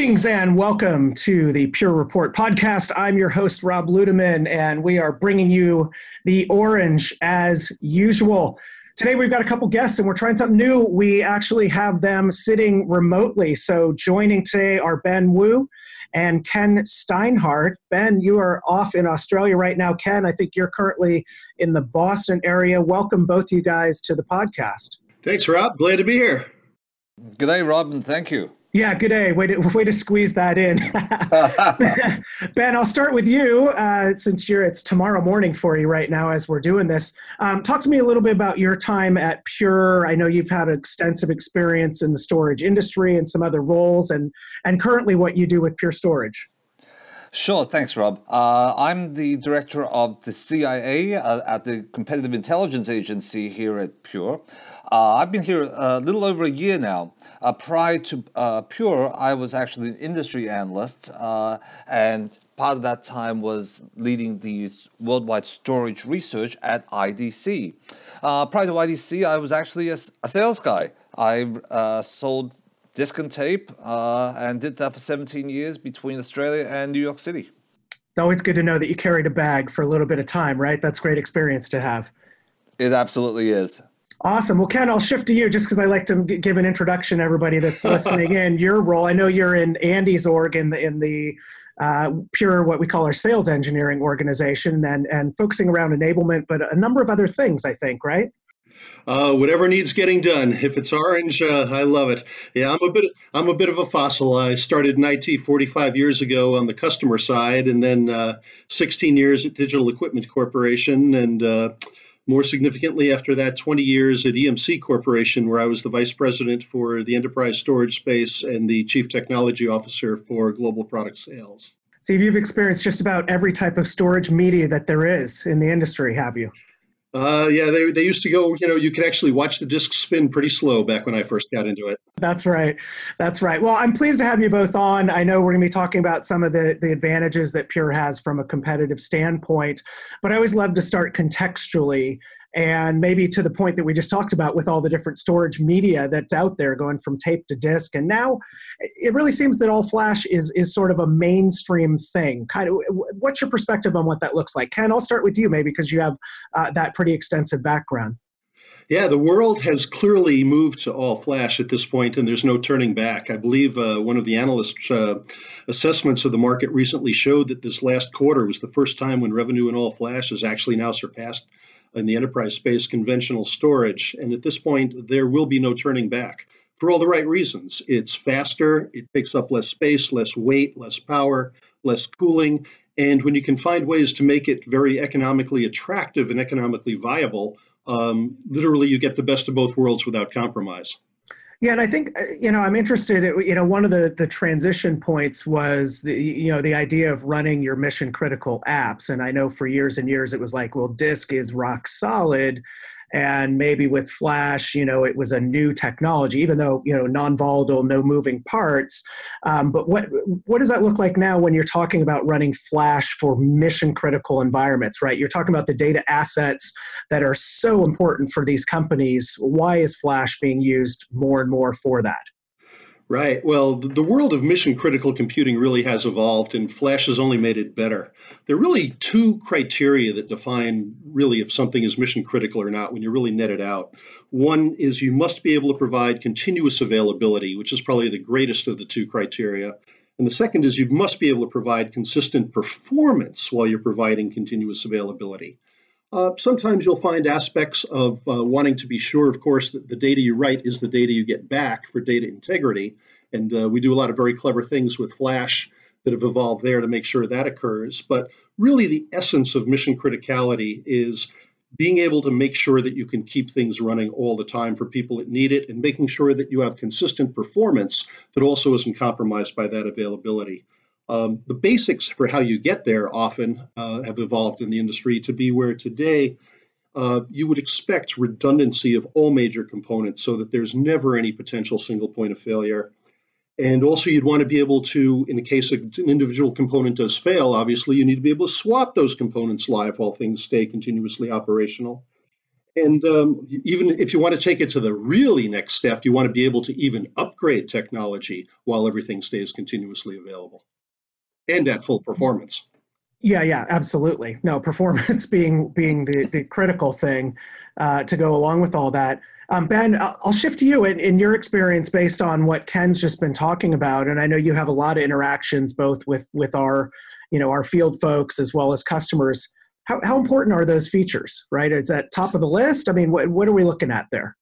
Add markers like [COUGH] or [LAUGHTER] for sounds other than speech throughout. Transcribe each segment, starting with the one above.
Greetings and welcome to the Pure Report podcast. I'm your host, Rob Ludeman, and we are bringing you the orange as usual. Today, we've got a couple guests and we're trying something new. We actually have them sitting remotely. So, joining today are Ben Woo and Ken Steinhardt. Ben, you are off in Australia right now. Ken, I think you're currently in the Boston area. Welcome, both you guys, to the podcast. Thanks, Rob. Glad to be here. Good day, Rob, and thank you. Yeah, good day. Way to, [LAUGHS] way to squeeze that in. [LAUGHS] ben, I'll start with you uh, since you're it's tomorrow morning for you right now as we're doing this. Um, talk to me a little bit about your time at Pure. I know you've had extensive experience in the storage industry and some other roles, and and currently what you do with Pure Storage. Sure, thanks, Rob. Uh, I'm the director of the CIA uh, at the Competitive Intelligence Agency here at Pure. Uh, I've been here a little over a year now. Uh, prior to uh, Pure, I was actually an industry analyst, uh, and part of that time was leading the worldwide storage research at IDC. prior to IDC, I was actually a, a sales guy. I sold disc and tape, uh, and did that for 17 years between Australia and New York City. It's always good to know that you carried a bag for a little bit of time, right? That's great experience to have. It absolutely is. Awesome. Well, Ken, I'll shift to you just because I like to give an introduction to everybody that's listening [LAUGHS] in. Your role, I know you're in Andy's org in the, in the uh, pure what we call our sales engineering organization and, and focusing around enablement, but a number of other things, I think, right? Uh, whatever needs getting done. If it's orange, uh, I love it. Yeah, I'm a bit. I'm a bit of a fossil. I started in IT 45 years ago on the customer side, and then uh, 16 years at Digital Equipment Corporation, and uh, more significantly after that, 20 years at EMC Corporation, where I was the vice president for the enterprise storage space and the chief technology officer for global product sales. So you've experienced just about every type of storage media that there is in the industry, have you? Uh, yeah, they, they used to go, you know, you could actually watch the disc spin pretty slow back when I first got into it. That's right. That's right. Well, I'm pleased to have you both on. I know we're going to be talking about some of the, the advantages that Pure has from a competitive standpoint, but I always love to start contextually and maybe to the point that we just talked about with all the different storage media that's out there going from tape to disk and now it really seems that all flash is is sort of a mainstream thing. Kind of what's your perspective on what that looks like? Ken i'll start with you maybe because you have uh, that pretty extensive background. Yeah, the world has clearly moved to all flash at this point, and there's no turning back. I believe uh, one of the analysts' uh, assessments of the market recently showed that this last quarter was the first time when revenue in all flash has actually now surpassed in the enterprise space conventional storage. And at this point, there will be no turning back for all the right reasons. It's faster, it takes up less space, less weight, less power, less cooling. And when you can find ways to make it very economically attractive and economically viable, um, literally you get the best of both worlds without compromise. Yeah, and I think uh, you know I'm interested. You know, one of the the transition points was the you know the idea of running your mission critical apps, and I know for years and years it was like, well, disk is rock solid, and maybe with flash you know it was a new technology even though you know non-volatile no moving parts. Um, but what what does that look like now when you're talking about running flash for mission critical environments right? You're talking about the data assets that are so important for these companies. Why is flash being used more and more for that Right. Well, the world of mission critical computing really has evolved, and Flash has only made it better. There are really two criteria that define really if something is mission critical or not when you really net it out. One is you must be able to provide continuous availability, which is probably the greatest of the two criteria. And the second is you must be able to provide consistent performance while you're providing continuous availability. Uh, sometimes you'll find aspects of uh, wanting to be sure, of course, that the data you write is the data you get back for data integrity. And uh, we do a lot of very clever things with Flash that have evolved there to make sure that occurs. But really, the essence of mission criticality is being able to make sure that you can keep things running all the time for people that need it and making sure that you have consistent performance that also isn't compromised by that availability. Um, the basics for how you get there often uh, have evolved in the industry to be where today uh, you would expect redundancy of all major components so that there's never any potential single point of failure. And also, you'd want to be able to, in the case an individual component does fail, obviously, you need to be able to swap those components live while things stay continuously operational. And um, even if you want to take it to the really next step, you want to be able to even upgrade technology while everything stays continuously available and at full performance. Yeah, yeah, absolutely. No, [LAUGHS] performance being being the, the critical thing uh, to go along with all that. Um, ben, I'll shift to you in, in your experience based on what Ken's just been talking about, and I know you have a lot of interactions both with with our, you know, our field folks as well as customers. How, how important are those features? Right? Is that top of the list? I mean, what what are we looking at there?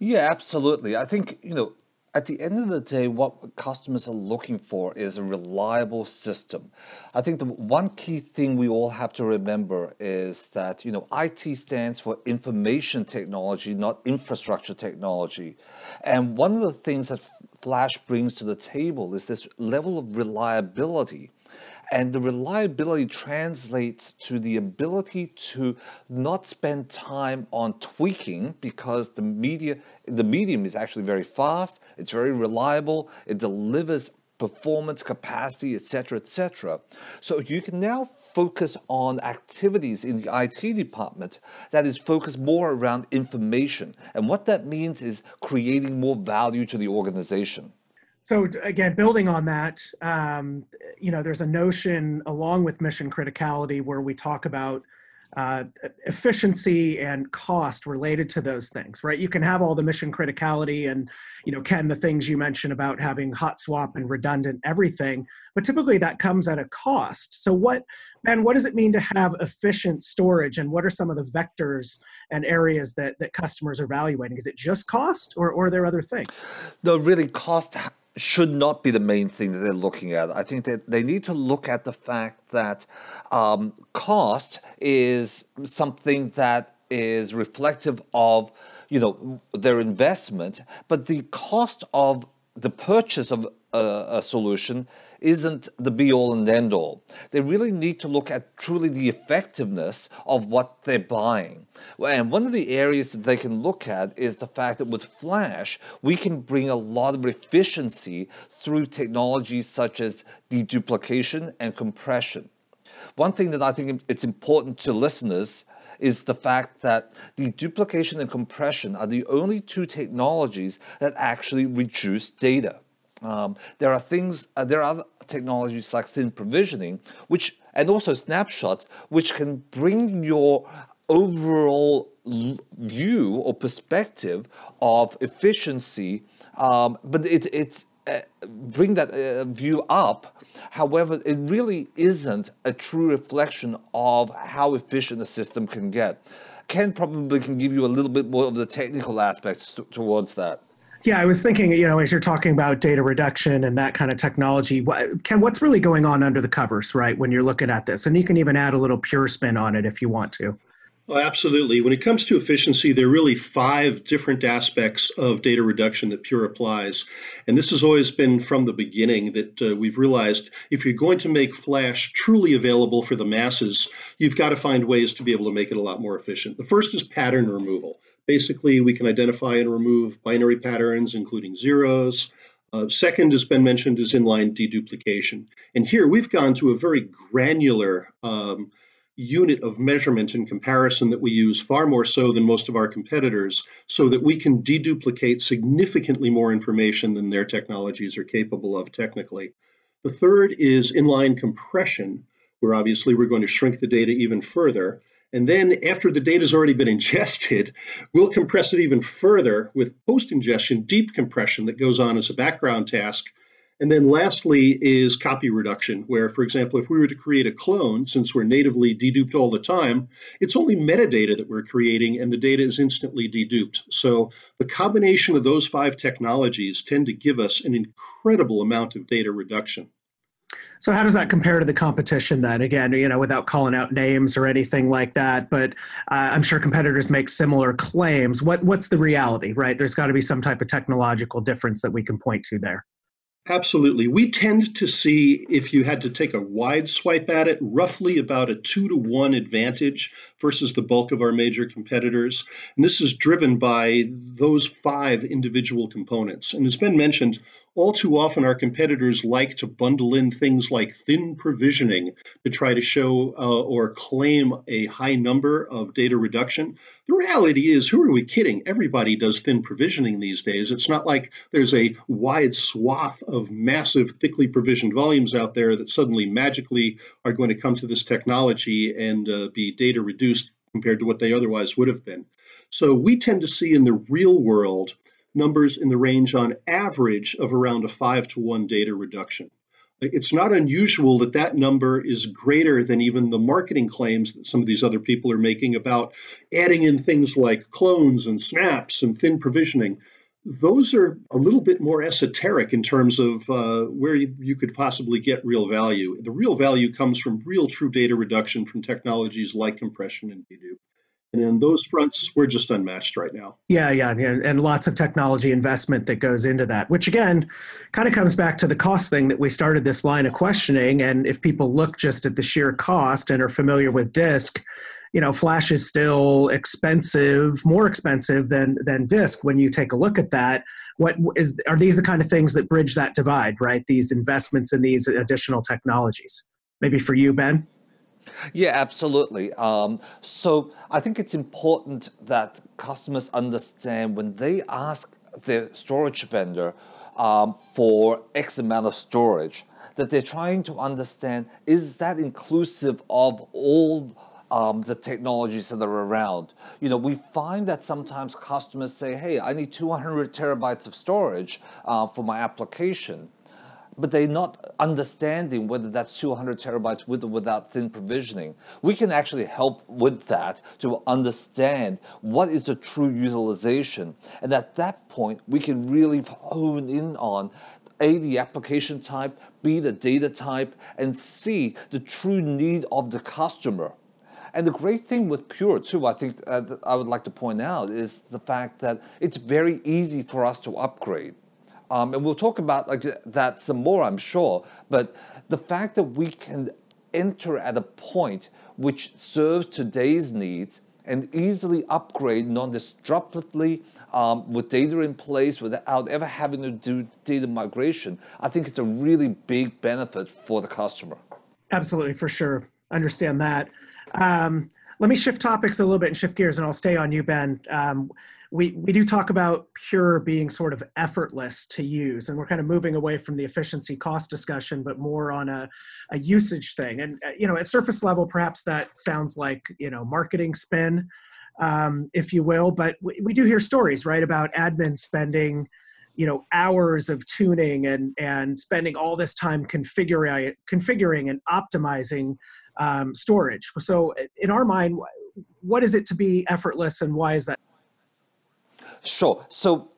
Yeah, absolutely. I think you know at the end of the day, what customers are looking for is a reliable system. I think the one key thing we all have to remember is that you know IT stands for information technology, not infrastructure technology. And one of the things that Flash brings to the table is this level of reliability. And the reliability translates to the ability to not spend time on tweaking because the media, the medium is actually very fast, it's very reliable, it delivers performance, capacity, etc., etc. So you can now focus on activities in the IT department that is focused more around information. And what that means is creating more value to the organization so again building on that um, you know there's a notion along with mission criticality where we talk about uh, efficiency and cost related to those things right? You can have all the mission criticality and you know ken the things you mentioned about having hot swap and redundant everything but typically that comes at a cost. So what ben what does it mean to have efficient storage and what are some of the vectors and areas that that customers are evaluating? Is it just cost or, or are there other things? No really cost should not be the main thing that they're looking at. I think that they need to look at the fact that um, cost is something that is reflective of you know their investment, but the cost of the purchase of a, a, solution isn't the be all and end all. They really need to look at truly the effectiveness of what they're buying. And one of the areas that they can look at is the fact that with Flash, we can bring a lot of efficiency through technologies such as deduplication and compression. One thing that I think it's important to listeners is the fact that deduplication and compression are the only two technologies that actually reduce data. Um, there are things, uh, there are technologies like thin provisioning, which and also snapshots, which can bring your overall view or perspective of efficiency, um, but it, it's uh, bring that uh, view up. However, it really isn't a true reflection of how efficient a system can get. Ken probably can give you a little bit more of the technical aspects towards that. Yeah, I was thinking, you know, as you're talking about data reduction and that kind of technology, what, Ken, what's really going on under the covers, right, when you're looking at this? And you can even add a little pure spin on it if you want to. Oh, absolutely. When it comes to efficiency, there are really five different aspects of data reduction that Pure applies. And this has always been from the beginning that uh, we've realized if you're going to make Flash truly available for the masses, you've got to find ways to be able to make it a lot more efficient. The first is pattern removal. Basically, we can identify and remove binary patterns, including zeros. Uh, second, as been mentioned, is inline deduplication. And here we've gone to a very granular um, unit of measurement and comparison that we use far more so than most of our competitors so that we can deduplicate significantly more information than their technologies are capable of technically. The third is inline compression, where obviously we're going to shrink the data even further. And then after the data has already been [LAUGHS] ingested, we'll compress it even further with post-ingestion deep compression that goes on as a background task. And then lastly is copy reduction, where, for example, if we were to create a clone, since we're natively deduped all the time, it's only metadata that we're creating and the data is instantly deduped. So the combination of those five technologies tend to give us an incredible amount of data reduction. So how does that compare to the competition then? Again, you know, without calling out names or anything like that, but uh, I'm sure competitors make similar claims. What what's the reality, right? There's got to be some type of technological difference that we can point to there. Absolutely. We tend to see, if you had to take a wide swipe at it, roughly about a two to one advantage versus the bulk of our major competitors. And this is driven by those five individual components. And as Ben mentioned, All too often, our competitors like to bundle in things like thin provisioning to try to show uh, or claim a high number of data reduction. The reality is, who are we kidding? Everybody does thin provisioning these days. It's not like there's a wide swath of massive, thickly provisioned volumes out there that suddenly magically are going to come to this technology and uh, be data reduced compared to what they otherwise would have been. So we tend to see in the real world numbers in the range on average of around a five to one data reduction. It's not unusual that that number is greater than even the marketing claims that some of these other people are making about adding in things like clones and snaps and thin provisioning. Those are a little bit more esoteric in terms of uh, where you, you could possibly get real value. The real value comes from real true data reduction from technologies like compression and dedupe. And in those fronts, we're just unmatched right now. Yeah, yeah, yeah, and lots of technology investment that goes into that, which again kind of comes back to the cost thing that we started this line of questioning. And if people look just at the sheer cost and are familiar with disk, you know, flash is still expensive, more expensive than than disk when you take a look at that. What is are these the kind of things that bridge that divide, right? These investments in these additional technologies. Maybe for you, Ben. Yeah, absolutely. Um, so I think it's important that customers understand when they ask their storage vendor um, for X amount of storage, that they're trying to understand is that inclusive of all um, the technologies that are around. You know, we find that sometimes customers say, hey, I need 200 terabytes of storage uh, for my application but they're not understanding whether that's 200 terabytes with or without thin provisioning. We can actually help with that to understand what is the true utilization. And at that point, we can really hone in on a, the application type, B, the data type, and C, the true need of the customer. And the great thing with Pure, too, I think uh, I would like to point out, is the fact that it's very easy for us to upgrade. Um, and we'll talk about like that some more, I'm sure. But the fact that we can enter at a point which serves today's needs and easily upgrade non-disruptively um, with data in place without ever having to do data migration, I think it's a really big benefit for the customer. Absolutely, for sure. Understand that. Um, let me shift topics a little bit and shift gears, and I'll stay on you, Ben. Um, we, we do talk about Pure being sort of effortless to use, and we're kind of moving away from the efficiency cost discussion, but more on a, a usage thing. And, uh, you know, at surface level, perhaps that sounds like, you know, marketing spin, um, if you will, but we, we do hear stories, right, about admin spending you know hours of tuning and and spending all this time configuring configuring and optimizing um, storage so in our mind what is it to be effortless and why is that Sure. So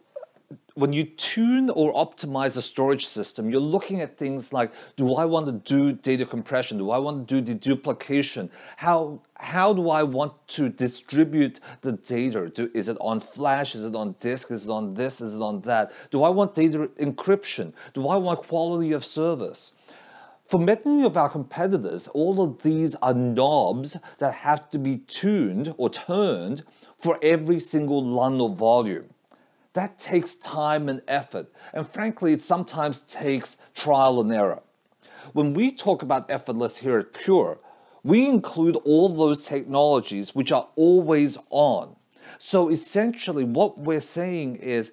when you tune or optimize a storage system, you're looking at things like, do I want to do data compression? Do I want to do deduplication? How how do I want to distribute the data? Do, is it on flash? Is it on disk? Is it on this? Is it on that? Do I want data encryption? Do I want quality of service? For many of our competitors, all of these are knobs that have to be tuned or turned for every single LUN or volume. That takes time and effort, and frankly, it sometimes takes trial and error. When we talk about effortless here at Pure, we include all those technologies which are always on. So essentially, what we're saying is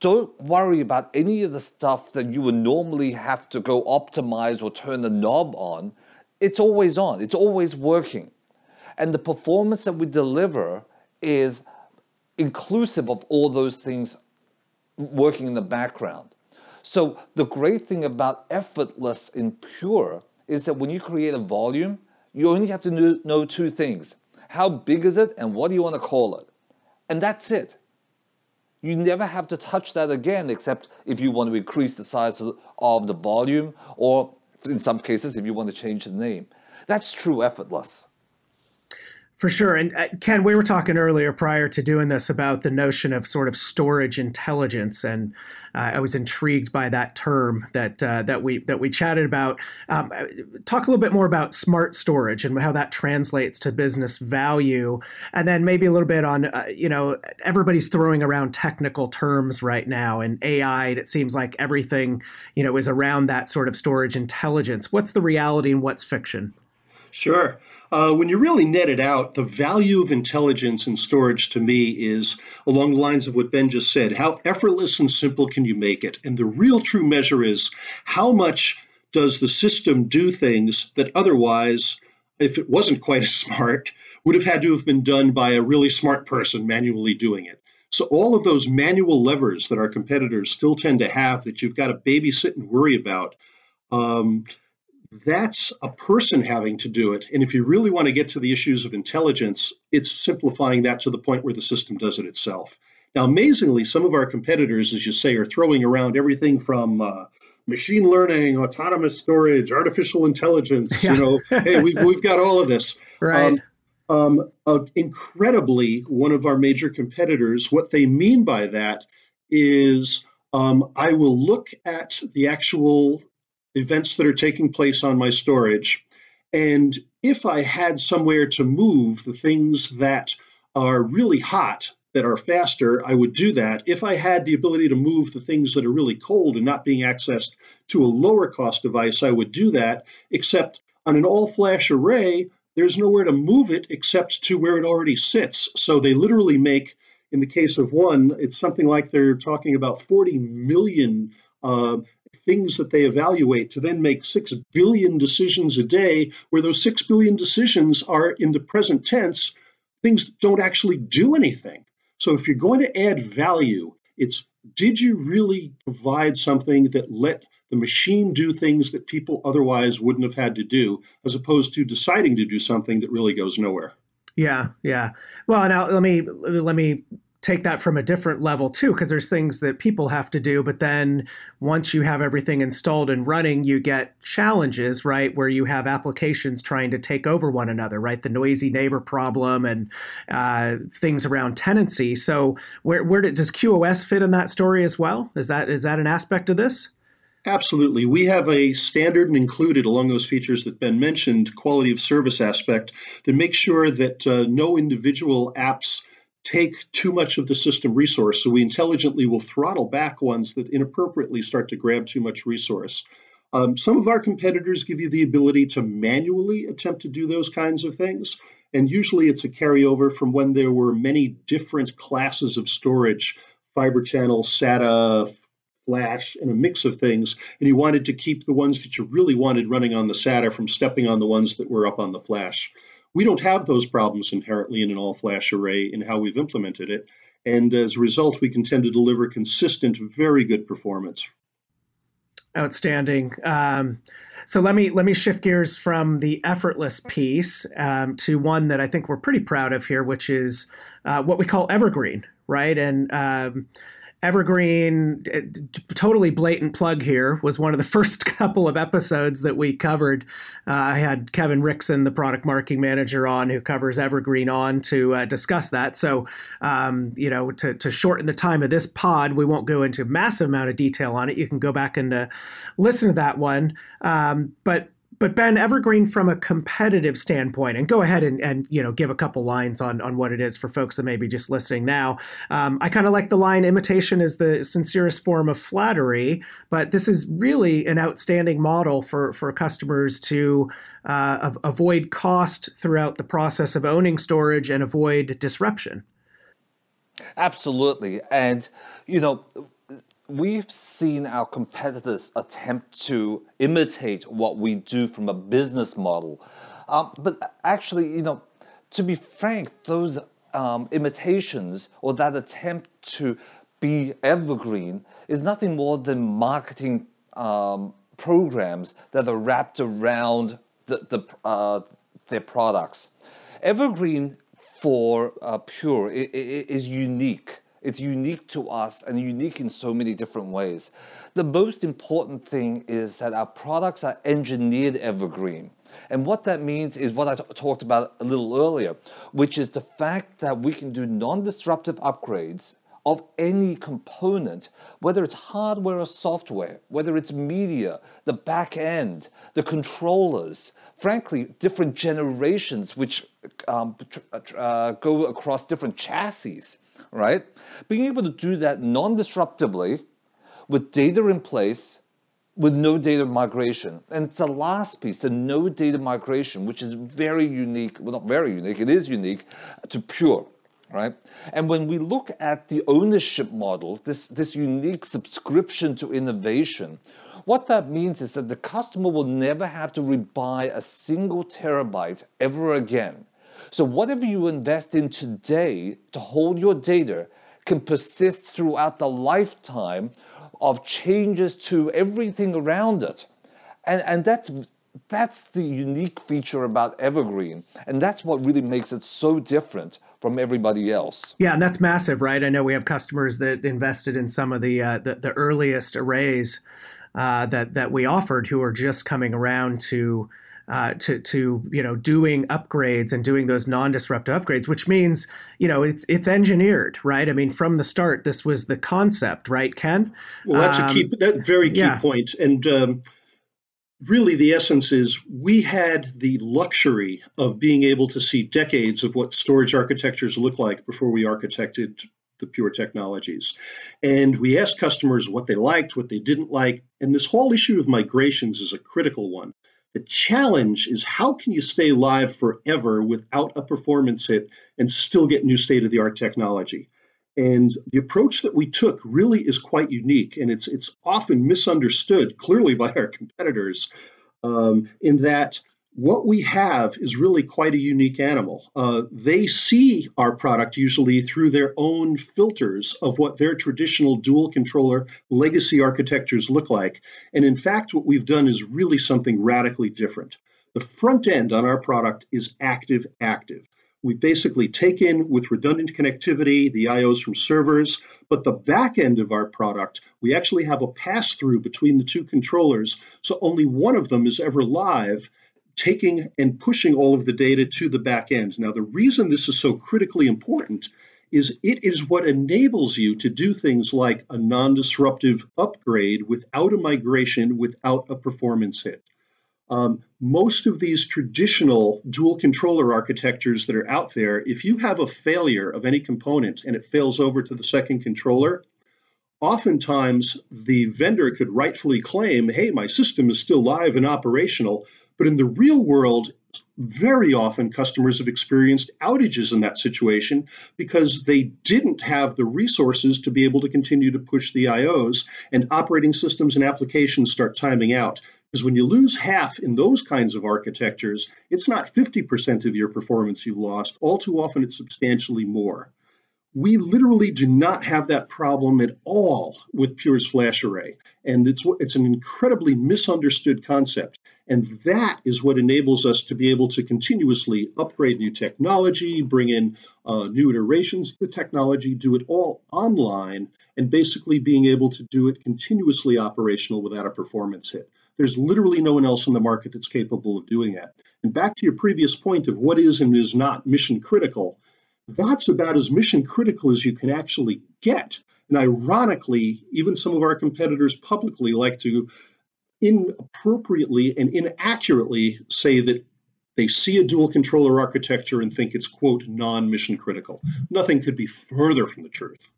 don't worry about any of the stuff that you would normally have to go optimize or turn the knob on. It's always on, it's always working. And the performance that we deliver is inclusive of all those things working in the background. So the great thing about effortless and Pure is that when you create a volume, you only have to know two things. How big is it and what do you want to call it? And that's it. You never have to touch that again except if you want to increase the size of the volume or in some cases if you want to change the name. That's true effortless. For sure. And uh, Ken, we were talking earlier prior to doing this about the notion of sort of storage intelligence, and uh, I was intrigued by that term that uh, that we that we chatted about. Um, talk a little bit more about smart storage and how that translates to business value, and then maybe a little bit on uh, you know everybody's throwing around technical terms right now and AI. It seems like everything you know is around that sort of storage intelligence. What's the reality and what's fiction? Sure. Uh, when you really net it out, the value of intelligence and storage to me is along the lines of what Ben just said. How effortless and simple can you make it? And the real true measure is how much does the system do things that otherwise, if it wasn't quite as smart, would have had to have been done by a really smart person manually doing it. So all of those manual levers that our competitors still tend to have that you've got to babysit and worry about. Um, that's a person having to do it. And if you really want to get to the issues of intelligence, it's simplifying that to the point where the system does it itself. Now, amazingly, some of our competitors, as you say, are throwing around everything from uh, machine learning, autonomous storage, artificial intelligence. Yeah. You know, hey, we've we've got all of this. [LAUGHS] Right. Um, um, uh, incredibly, one of our major competitors, what they mean by that is um, I will look at the actual events that are taking place on my storage. And if I had somewhere to move the things that are really hot, that are faster, I would do that. If I had the ability to move the things that are really cold and not being accessed to a lower cost device, I would do that. Except on an all flash array, there's nowhere to move it except to where it already sits. So they literally make, in the case of one, it's something like they're talking about 40 million uh, things that they evaluate to then make 6 billion decisions a day, where those 6 billion decisions are in the present tense, things don't actually do anything. So if you're going to add value, it's did you really provide something that let the machine do things that people otherwise wouldn't have had to do, as opposed to deciding to do something that really goes nowhere? Yeah, yeah. Well, now let me let me take that from a different level too because there's things that people have to do but then once you have everything installed and running you get challenges right where you have applications trying to take over one another right? The noisy neighbor problem and uh, things around tenancy. So where, where did, does qos fit in that story as well? Is that is that an aspect of this? Absolutely. We have a standard and included along those features that Ben mentioned, quality of service aspect, to make sure that uh, no individual apps take too much of the system resource. So we intelligently will throttle back ones that inappropriately start to grab too much resource. Um, some of our competitors give you the ability to manually attempt to do those kinds of things. And usually it's a carryover from when there were many different classes of storage fiber channel, SATA, flash, and a mix of things. And you wanted to keep the ones that you really wanted running on the SATA from stepping on the ones that were up on the flash. We don't have those problems inherently in an all flash array in how we've implemented it. And as a result, we can tend to deliver consistent, very good performance. Outstanding. Um, so let me let me shift gears from the effortless piece um, to one that I think we're pretty proud of here, which is uh, what we call evergreen, right? And um, Evergreen, uh, totally blatant plug here, was one of the [LAUGHS] first couple of episodes that we covered. Uh, I had Kevin Rickson, the product marketing manager, on who covers Evergreen on to uh, discuss that. So, um, you know, to, to shorten the time of this pod, we won't go into a massive amount of detail on it. You can go back and uh, listen to that one. Um, but but Ben Evergreen from a competitive standpoint, and go ahead and, and you know give a couple lines on on what it is for folks that may be just listening now. Um, I kind of like the line "imitation is the sincerest form of flattery," but this is really an outstanding model for for customers to uh, avoid cost throughout the process of owning storage and avoid disruption. Absolutely, and you know we've seen our competitors attempt to imitate what we do from a business model. Um, but actually, you know, to be frank, those um, imitations or that attempt to be evergreen is nothing more than marketing um, programs that are wrapped around the, the, uh, their products. Evergreen for uh, Pure is unique it's unique to us and unique in so many different ways. The most important thing is that our products are engineered evergreen. And what that means is what I talked about a little earlier, which is the fact that we can do non disruptive upgrades of any component, whether it's hardware or software, whether it's media, the back end, the controllers, frankly, different generations which um, uh, go across different chassis, right? Being able to do that non disruptively with data in place with no data migration. And it's the last piece, the no data migration, which is very unique, well, not very unique, it is unique to Pure right? And when we look at the ownership model, this, this unique subscription to innovation, what that means is that the customer will never have to rebuy a single terabyte ever again. So whatever you invest in today to hold your data can persist throughout the lifetime of changes to everything around it. And, and that's that's the unique feature about Evergreen. And that's what really makes it so different from everybody else. Yeah, and that's massive, right? I know we have customers that invested in some of the uh, the, the, earliest arrays uh, that that we offered, who are just coming around to. Uh, to to you know doing upgrades and doing those non-disruptive upgrades, which means you know it's it's engineered, right? I mean, from the start, this was the concept, right, Ken? Well, that's um, a key, um, that very key yeah. point. and um, really the essence is we had the luxury of being able to see decades of what storage architectures look like before we architected the pure technologies. And we asked customers what they liked, what they didn't like. And this whole issue of migrations is a critical one. The challenge is how can you stay live forever without a performance hit and still get new state of the art technology? And the approach that we took really is quite unique, and it's it's often misunderstood clearly by our competitors, um, in that what we have is really quite a unique animal. Uh, they see our product usually through their own filters of what their traditional dual controller legacy architectures look like. And in fact, what we've done is really something radically different. The front end on our product is active active we basically take in with redundant connectivity the IOs from servers, but the back end of our product, we actually have a pass through between the two controllers. So only one of them is ever live, taking and pushing all of the data to the back end. Now, the reason this is so critically important is it is what enables you to do things like a non disruptive upgrade without a migration, without a performance hit. Um, most of these traditional dual controller architectures that are out there, if you have a failure of any component and it fails over to the second controller, oftentimes the vendor could rightfully claim, hey, my system is still live and operational. But in the real world, very often customers have experienced outages in that situation because they didn't have the resources to be able to continue to push the IOs, and operating systems and applications start timing out. Because when you lose half in those kinds of architectures, it's not 50% of your performance you've lost. All too often, it's substantially more. We literally do not have that problem at all with Pure's flash array. And it's, it's an incredibly misunderstood concept. And that is what enables us to be able to continuously upgrade new technology, bring in uh, new iterations of the technology, do it all online, and basically being able to do it continuously operational without a performance hit. There's literally no one else in the market that's capable of doing that. And back to your previous point of what is and is not mission critical, that's about as mission critical as you can actually get. And ironically, even some of our competitors publicly like to inappropriately and inaccurately say that they see a dual controller architecture and think it's, quote, non mission critical. Nothing could be further from the truth.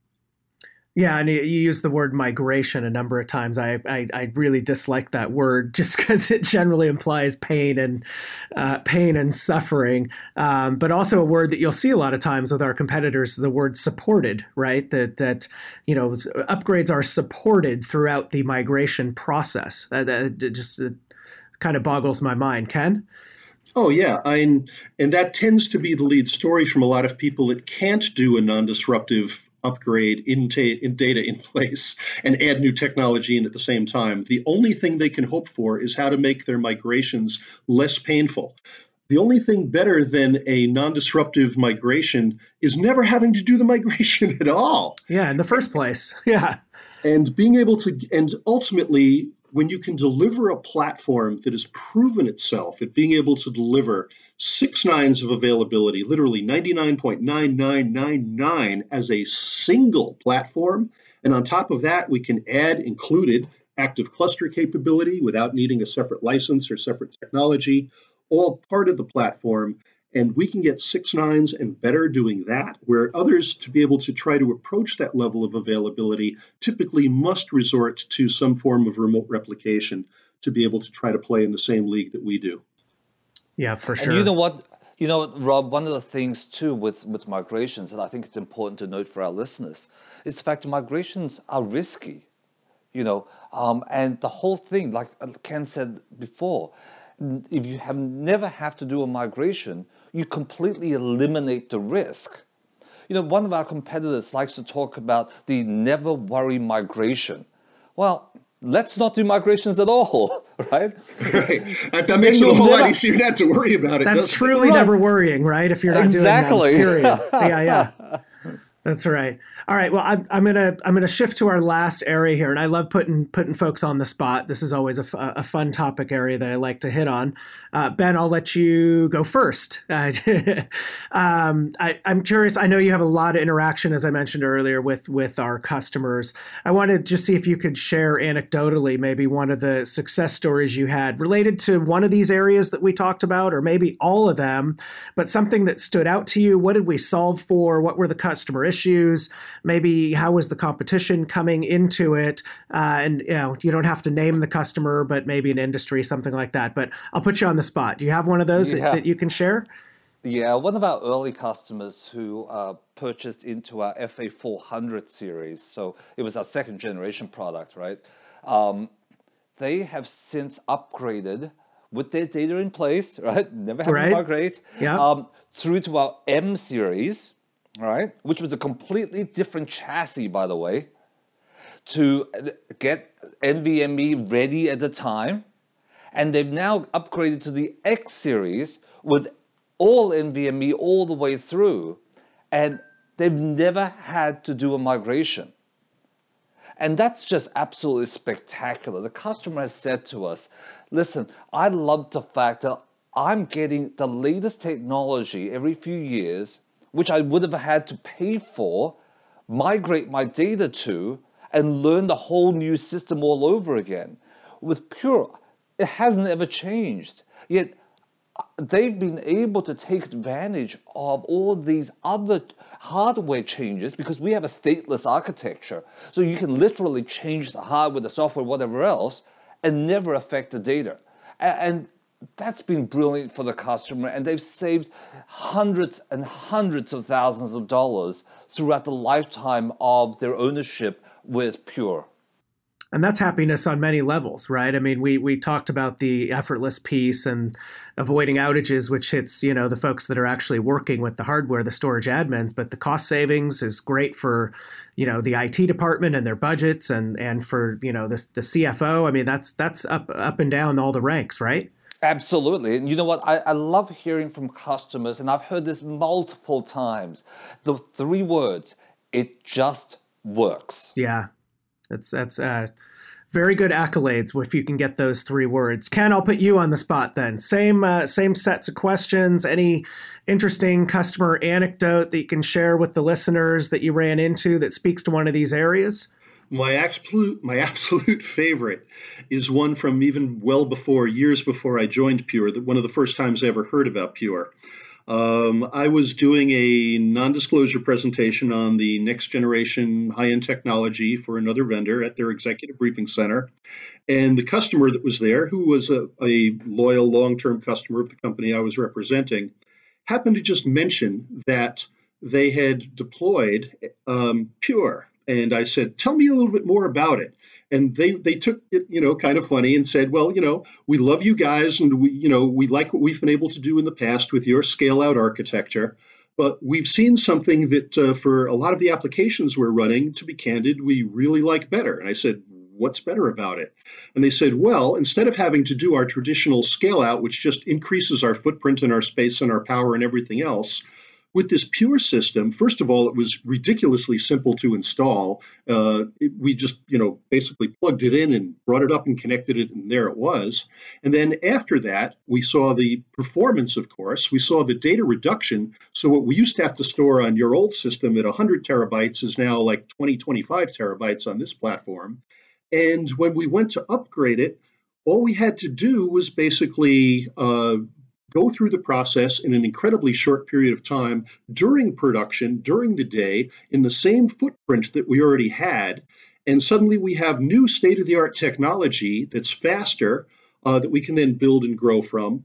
Yeah, and you use the word migration a number of times. I I, I really dislike that word [LAUGHS] just because it generally implies pain and uh, pain and suffering. Um, but also a word that you'll see a lot of times with our competitors, the word supported, right? That that you know upgrades are supported throughout the migration process. That, that just kind of boggles my mind. Ken. Oh yeah, I, and that tends to be the lead story from a lot of people that can't do a non-disruptive upgrade in, ta- in data in place and add new technology in at the same time. The only thing they can hope for is how to make their migrations less painful. The only thing better than a non disruptive migration is never having to do the migration [LAUGHS] at all. Yeah, in the first place. [LAUGHS] Yeah. And being able to, and ultimately, when you can deliver a platform that has proven itself at being able to deliver six nines of availability, literally 99.9999 as a single platform, and on top of that, we can add included active cluster capability without needing a separate license or separate technology, all part of the platform. And we can get six nines and better doing that, where others, to be able to try to approach that level of availability, typically must resort to some form of remote replication to be able to try to play in the same league that we do. Yeah, for sure. And you know what? You know, Rob, one of the things too with, with migrations, and I think it's important to note for our listeners, is the fact that migrations are risky. You know, um, and the whole thing, like Ken said before, if you have never have to do a migration, you completely eliminate the risk. You know, one of our competitors likes to talk about the never worry migration. Well, let's not do migrations at all, [LAUGHS] right? Right. That, makes it a whole never, lot easier not to worry about it. That's truly right. never worrying, right? If you're not exactly. doing that, period. [LAUGHS] yeah, yeah. That's right. All right. Well, I'm, I'm gonna I'm gonna shift to our last area here, and I love putting putting folks on the spot. This is always a, a fun topic area that I like to hit on. Uh, ben, I'll let you go first. [LAUGHS] um, I, am curious. I know you have a lot of interaction, as I mentioned earlier, with with our customers. I wanted to just see if you could share anecdotally maybe one of the success stories you had related to one of these areas that we talked about, or maybe all of them, but something that stood out to you. What did we solve for? What were the customer issues? Maybe how was the competition coming into it uh, and you know you don't have to name the customer but maybe an industry something like that but i'll put you on the spot do you have one of those yeah. that, that, you can share yeah one of our early customers who uh, purchased into our fa400 series so it was our second generation product right um, they have since upgraded with their data in place, [LAUGHS] right? Never had right. to migrate. Yeah. Um, through to our M series, right, which was a completely different chassis, by the way, to get NVMe ready at the time. And they've now upgraded to the X series with all NVMe all the way through. And they've never had to do a migration. And that's just absolutely spectacular. The customer has said to us, listen, I love the fact that I'm getting the latest technology every few years which I would have had to pay for, migrate my data to, and learn the whole new system all over again. With Pure, it hasn't ever changed. Yet uh, they've been able to take advantage of all these other hardware changes because we have a stateless architecture. So you can literally change the hardware, the software, whatever else, and never affect the data. And that's been brilliant for the customer and they've saved hundreds and hundreds of thousands of dollars throughout the lifetime of their ownership with Pure. And that's happiness on many levels, right? I mean, we we talked about the effortless piece and avoiding outages, which hits you know the folks that are actually working with the hardware, the storage admins. But the cost savings is great for you know the IT department and their budgets, and and for you know the the CFO. I mean, that's that's up up and down all the ranks, right? Absolutely. And you know what? I, I love hearing from customers, and I've heard this multiple times. The three words, it just works. Yeah. That's that's uh very good accolades if you can get those three words. Ken, I'll put you on the spot then. Same uh, same sets of questions. Any interesting customer anecdote that you can share with the listeners that you ran into that speaks to one of these areas? My absolute, my [LAUGHS] absolute favorite is one from even well before, years before I joined Pure. That one of the first times I ever heard about Pure. Um, I was doing a non-disclosure presentation on the next generation high-end technology for another vendor at their executive briefing center, and the customer that was there, who was a, a loyal long-term customer of the company I was representing, happened to just mention that they had deployed um, Pure and I said, "Tell me a little bit more about it." And they they took it, you know, kind of funny and said, "Well, you know, we love you guys, and we, you know, we like what we've been able to do in the past with your scale out architecture." But we've seen something that uh, for a lot of the applications we're running, to be candid, we really like better. And I said, what's better about it? And they said, well, instead of having to do our traditional scale out, which just increases our footprint and our space and our power and everything else, with this Pure system, first of all, it was ridiculously simple to install. Uh, it, we just, you know, basically plugged it in and brought it up and connected it, and there it was. And then after that, we saw the performance, of course. We saw the data reduction. So what we used to have to store on your old system at 100 terabytes is now like 20, 25 terabytes on this platform. And when we went to upgrade it, all we had to do was basically uh, go through the process in an incredibly short period of time during production, during the day, in the same footprint that we already had. And suddenly we have new state of the art technology that's faster, uh, that we can then build and grow from,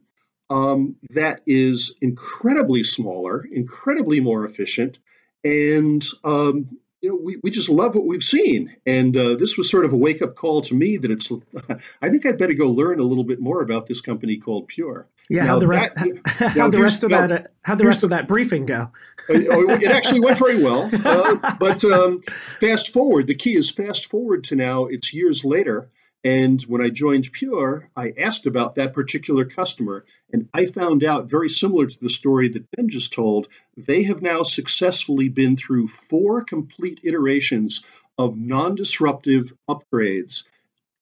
um, that is incredibly smaller, incredibly more efficient, and um, you know, we, we just love what we've seen. And uh, this was sort of a wake up call to me that it's, [LAUGHS] I think I'd better go learn a little bit more about this company called Pure. Yeah, how the rest, [LAUGHS] how, the rest of that, uh, how the rest of that briefing go? [LAUGHS] Oh, it actually went very well. Uh, [LAUGHS] but um, fast forward, the key is fast forward to now, it's years later. And when I joined Pure, I asked about that particular customer, and I found out very similar to the story that Ben just told. They have now successfully been through four complete iterations of non disruptive upgrades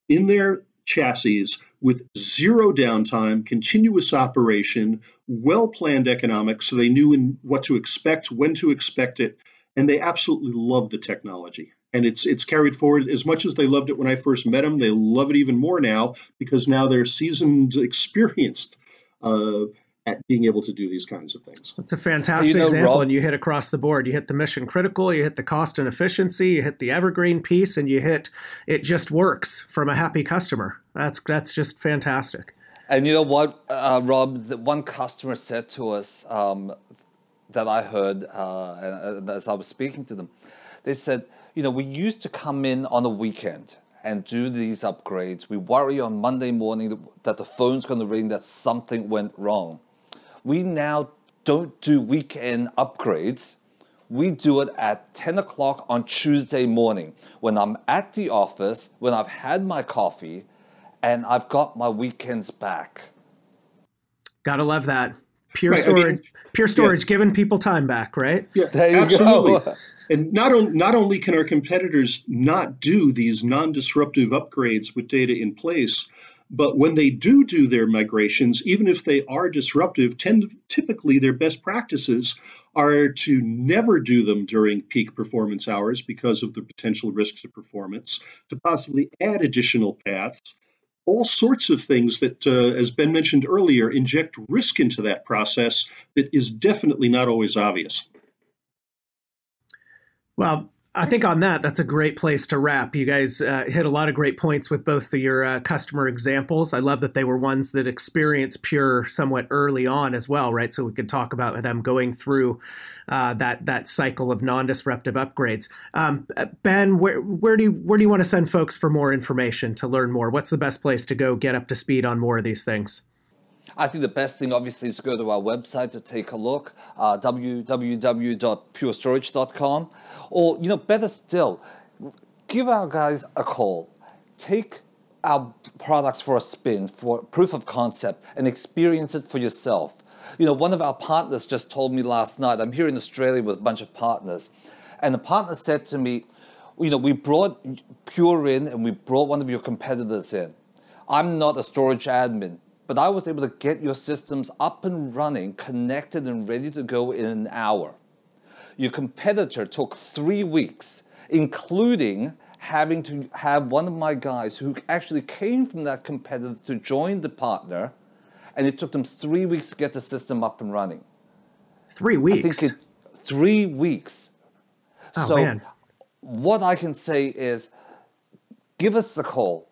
in their chassis with zero downtime, continuous operation, well planned economics, so they knew what to expect, when to expect it, and they absolutely love the technology and it's it's carried forward as much as they loved it when I first met them. They love it even more now because now they're seasoned, experienced uh, at being able to do these kinds of things. That's a fantastic you know, example, Rob, and you hit across the board. You hit the mission critical, you hit the cost and efficiency, you hit the evergreen piece, and you hit it just works from a happy customer. That's that's just fantastic. And you know what, uh, Rob? The one customer said to us um, that I heard uh, as I was speaking to them. They said you know, we used to come in on a weekend and do these upgrades. We worry on Monday morning that the phone's going to ring that something went wrong. We now don't do weekend upgrades. We do it at 10 o'clock on Tuesday morning when I'm at the office, when I've had my coffee, and I've got my weekends back. Gotta love that. Pure right, storage, I mean, pure storage, yeah. giving people time back, right? Yeah, absolutely. Go. And not, on, not only can our competitors not do these non disruptive upgrades with data in place, but when they do do their migrations, even if they are disruptive, tend typically their best practices are to never do them during peak performance hours because of the potential risks to performance, to possibly add additional paths, all sorts of things that, uh, as Ben mentioned earlier, inject risk into that process that is definitely not always obvious. Well, I think on that, that's a great place to wrap. You guys uh, hit a lot of great points with both of your uh, customer examples. I love that they were ones that experienced Pure somewhat early on as well, right? So we could talk about them going through uh, that that cycle of non-disruptive upgrades. Um, uh, ben, where where do you, where do you want to send folks for more information to learn more? What's the best place to go get up to speed on more of these things? I think the best thing, obviously, is to go to our website to take a look, uh, www.purestorage.com. Or, you know, better still, give our guys a call. Take our products for a spin, for proof of concept, and experience it for yourself. You know, one of our partners just told me last night, I'm here in Australia with a bunch of partners, and the partner said to me, you know, we brought Pure in and we brought one of your competitors in. I'm not a storage admin but I was able to get your systems up and running, connected and ready to go in an hour. Your competitor took three weeks, including having to have one of my guys who actually came from that competitor to join the partner, and it took them three weeks to get the system up and running. Three weeks? I think it, three weeks. Oh, so, man. what I can say is give us a call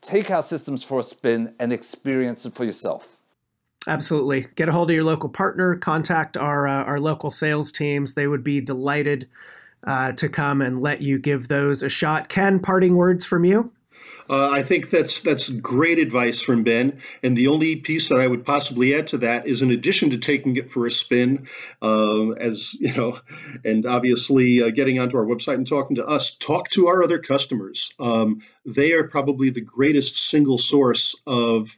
take our systems for a spin and experience it for yourself. Absolutely. Get a hold of your local partner, contact our, uh, our local sales teams. They would be delighted uh, to come and let you give those a shot. Ken, parting words from you? Uh, I think that's that's great advice from Ben. And the only piece that I would possibly add to that is, in addition to taking it for a spin, uh, as you know, and obviously uh, getting onto our website and talking to us, talk to our other customers. Um, they are probably the greatest single source of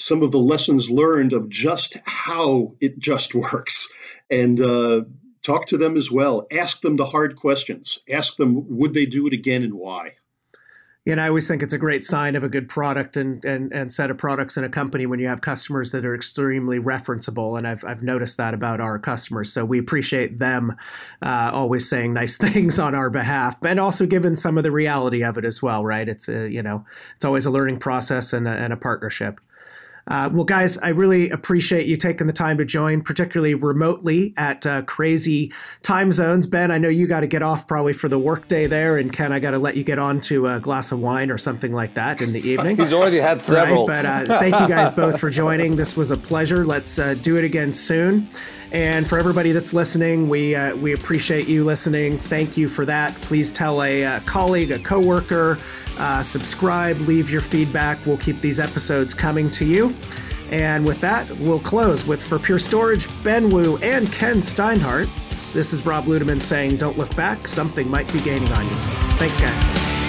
some of the lessons learned of just how it just [LAUGHS] works and uh, talk to them as well. Ask them the hard questions. Ask them, would they do it again and why? Know, I always think it's a great sign of a good product and, and, and set of products in a company when you have customers that are extremely referenceable. And I've, I've noticed that about our customers. So we appreciate them uh, always saying nice [LAUGHS] things on our behalf, and also given some of the reality of it as well, right? It's a, you know, it's always a learning process and a, and a partnership. Uh, well, guys, I really appreciate you taking the time to join, particularly remotely at uh, crazy time zones. Ben, I know you got to get off probably for the workday there, and Ken, I got to let you get on to a glass of wine or something like that in the evening. [LAUGHS] He's already had several. Right? But uh, [LAUGHS] thank you guys both for joining. This was a pleasure. Let's uh, do it again soon. And for everybody that's listening, we uh, we appreciate you listening. Thank you for that. Please tell a, a uh, colleague, a coworker, uh, subscribe, leave your feedback. We'll keep these episodes coming to you. And with that, we'll close with for Pure Storage, Ben Woo and Ken Steinhardt. This is Rob Ludeman saying, "Don't look back. Something might be gaining on you." Thanks, guys.